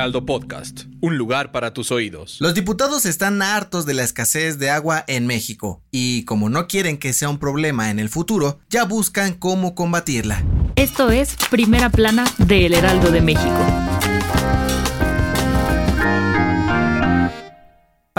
Heraldo Podcast, un lugar para tus oídos. Los diputados están hartos de la escasez de agua en México y como no quieren que sea un problema en el futuro, ya buscan cómo combatirla. Esto es Primera Plana de El Heraldo de México.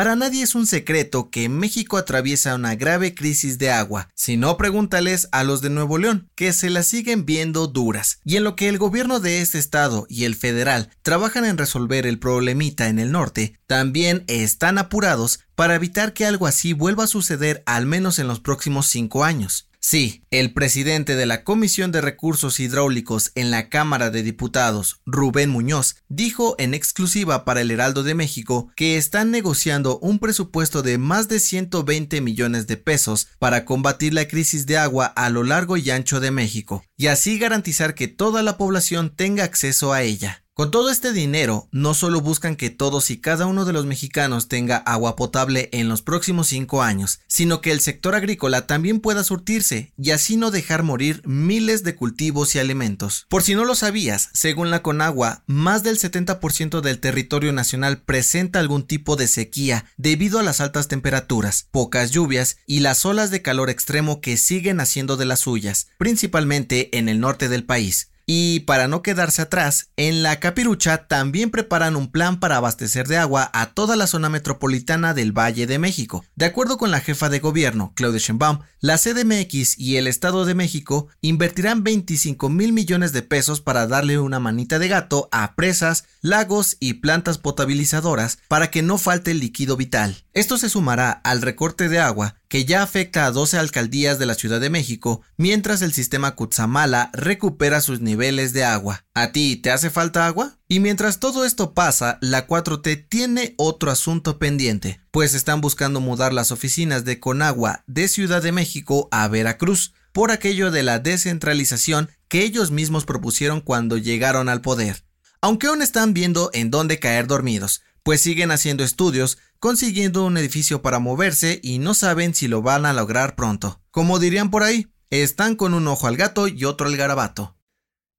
Para nadie es un secreto que México atraviesa una grave crisis de agua. Si no, pregúntales a los de Nuevo León, que se la siguen viendo duras. Y en lo que el gobierno de este estado y el federal trabajan en resolver el problemita en el norte, también están apurados para evitar que algo así vuelva a suceder al menos en los próximos cinco años. Sí, el presidente de la Comisión de Recursos Hidráulicos en la Cámara de Diputados, Rubén Muñoz, dijo en exclusiva para el Heraldo de México que están negociando un presupuesto de más de 120 millones de pesos para combatir la crisis de agua a lo largo y ancho de México, y así garantizar que toda la población tenga acceso a ella. Con todo este dinero, no solo buscan que todos y cada uno de los mexicanos tenga agua potable en los próximos cinco años, sino que el sector agrícola también pueda surtirse y así no dejar morir miles de cultivos y alimentos. Por si no lo sabías, según la Conagua, más del 70% del territorio nacional presenta algún tipo de sequía debido a las altas temperaturas, pocas lluvias y las olas de calor extremo que siguen haciendo de las suyas, principalmente en el norte del país. Y para no quedarse atrás, en la Capirucha también preparan un plan para abastecer de agua a toda la zona metropolitana del Valle de México. De acuerdo con la jefa de gobierno, Claudia Sheinbaum, la CDMX y el Estado de México invertirán 25 mil millones de pesos para darle una manita de gato a presas, lagos y plantas potabilizadoras para que no falte el líquido vital. Esto se sumará al recorte de agua que ya afecta a 12 alcaldías de la Ciudad de México, mientras el sistema Cutzamala recupera sus niveles de agua. ¿A ti te hace falta agua? Y mientras todo esto pasa, la 4T tiene otro asunto pendiente, pues están buscando mudar las oficinas de Conagua de Ciudad de México a Veracruz, por aquello de la descentralización que ellos mismos propusieron cuando llegaron al poder. Aunque aún están viendo en dónde caer dormidos, pues siguen haciendo estudios consiguiendo un edificio para moverse y no saben si lo van a lograr pronto. Como dirían por ahí, están con un ojo al gato y otro al garabato.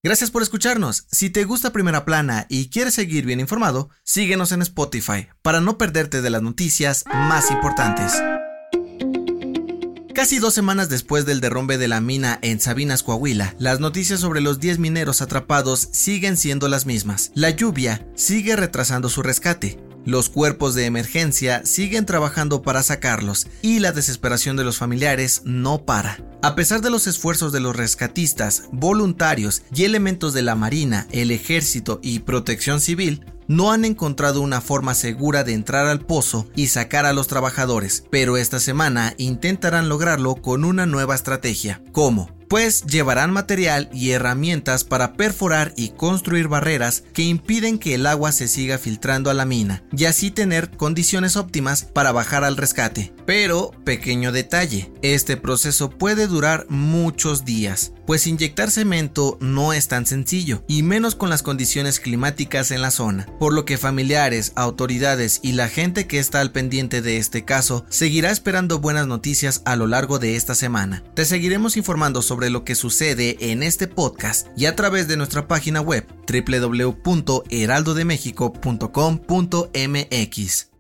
Gracias por escucharnos. Si te gusta Primera Plana y quieres seguir bien informado, síguenos en Spotify para no perderte de las noticias más importantes. Casi dos semanas después del derrumbe de la mina en Sabinas, Coahuila, las noticias sobre los 10 mineros atrapados siguen siendo las mismas. La lluvia sigue retrasando su rescate. Los cuerpos de emergencia siguen trabajando para sacarlos y la desesperación de los familiares no para. A pesar de los esfuerzos de los rescatistas, voluntarios y elementos de la Marina, el Ejército y Protección Civil, no han encontrado una forma segura de entrar al pozo y sacar a los trabajadores, pero esta semana intentarán lograrlo con una nueva estrategia. ¿Cómo? pues llevarán material y herramientas para perforar y construir barreras que impiden que el agua se siga filtrando a la mina y así tener condiciones óptimas para bajar al rescate. Pero, pequeño detalle, este proceso puede durar muchos días, pues inyectar cemento no es tan sencillo, y menos con las condiciones climáticas en la zona, por lo que familiares, autoridades y la gente que está al pendiente de este caso seguirá esperando buenas noticias a lo largo de esta semana. Te seguiremos informando sobre lo que sucede en este podcast y a través de nuestra página web www.heraldodemexico.com.mx.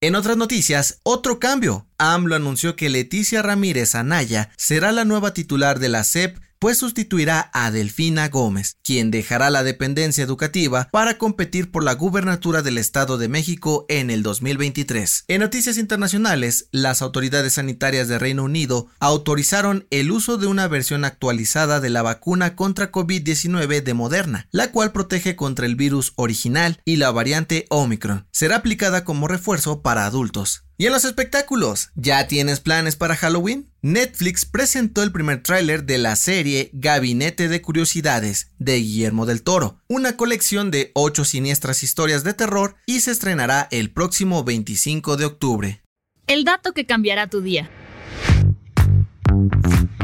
En otras noticias, otro cambio. AMLO anunció que Leticia Ramírez Anaya será la nueva titular de la SEP pues sustituirá a Delfina Gómez, quien dejará la dependencia educativa para competir por la gubernatura del Estado de México en el 2023. En noticias internacionales, las autoridades sanitarias de Reino Unido autorizaron el uso de una versión actualizada de la vacuna contra COVID-19 de Moderna, la cual protege contra el virus original y la variante Omicron. Será aplicada como refuerzo para adultos. Y en los espectáculos, ¿ya tienes planes para Halloween? Netflix presentó el primer tráiler de la serie Gabinete de Curiosidades de Guillermo del Toro, una colección de ocho siniestras historias de terror y se estrenará el próximo 25 de octubre. El dato que cambiará tu día.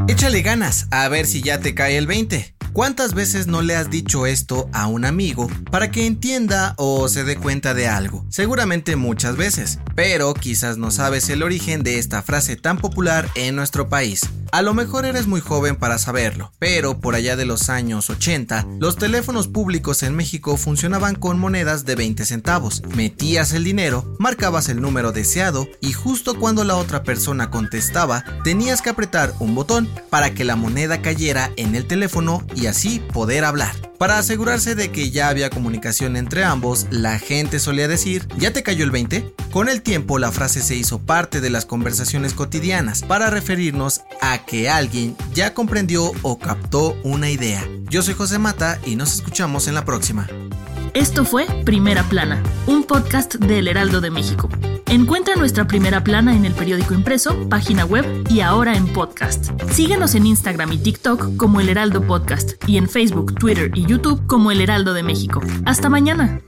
Échale ganas, a ver si ya te cae el 20. ¿Cuántas veces no le has dicho esto a un amigo para que entienda o se dé cuenta de algo? Seguramente muchas veces, pero quizás no sabes el origen de esta frase tan popular en nuestro país. A lo mejor eres muy joven para saberlo, pero por allá de los años 80, los teléfonos públicos en México funcionaban con monedas de 20 centavos. Metías el dinero, marcabas el número deseado y justo cuando la otra persona contestaba, tenías que apretar un botón para que la moneda cayera en el teléfono y así poder hablar. Para asegurarse de que ya había comunicación entre ambos, la gente solía decir, ¿ya te cayó el 20? Con el tiempo la frase se hizo parte de las conversaciones cotidianas para referirnos a que alguien ya comprendió o captó una idea. Yo soy José Mata y nos escuchamos en la próxima. Esto fue Primera Plana, un podcast del Heraldo de México. Encuentra nuestra primera plana en el periódico impreso, página web y ahora en podcast. Síguenos en Instagram y TikTok como El Heraldo Podcast y en Facebook, Twitter y YouTube como El Heraldo de México. Hasta mañana.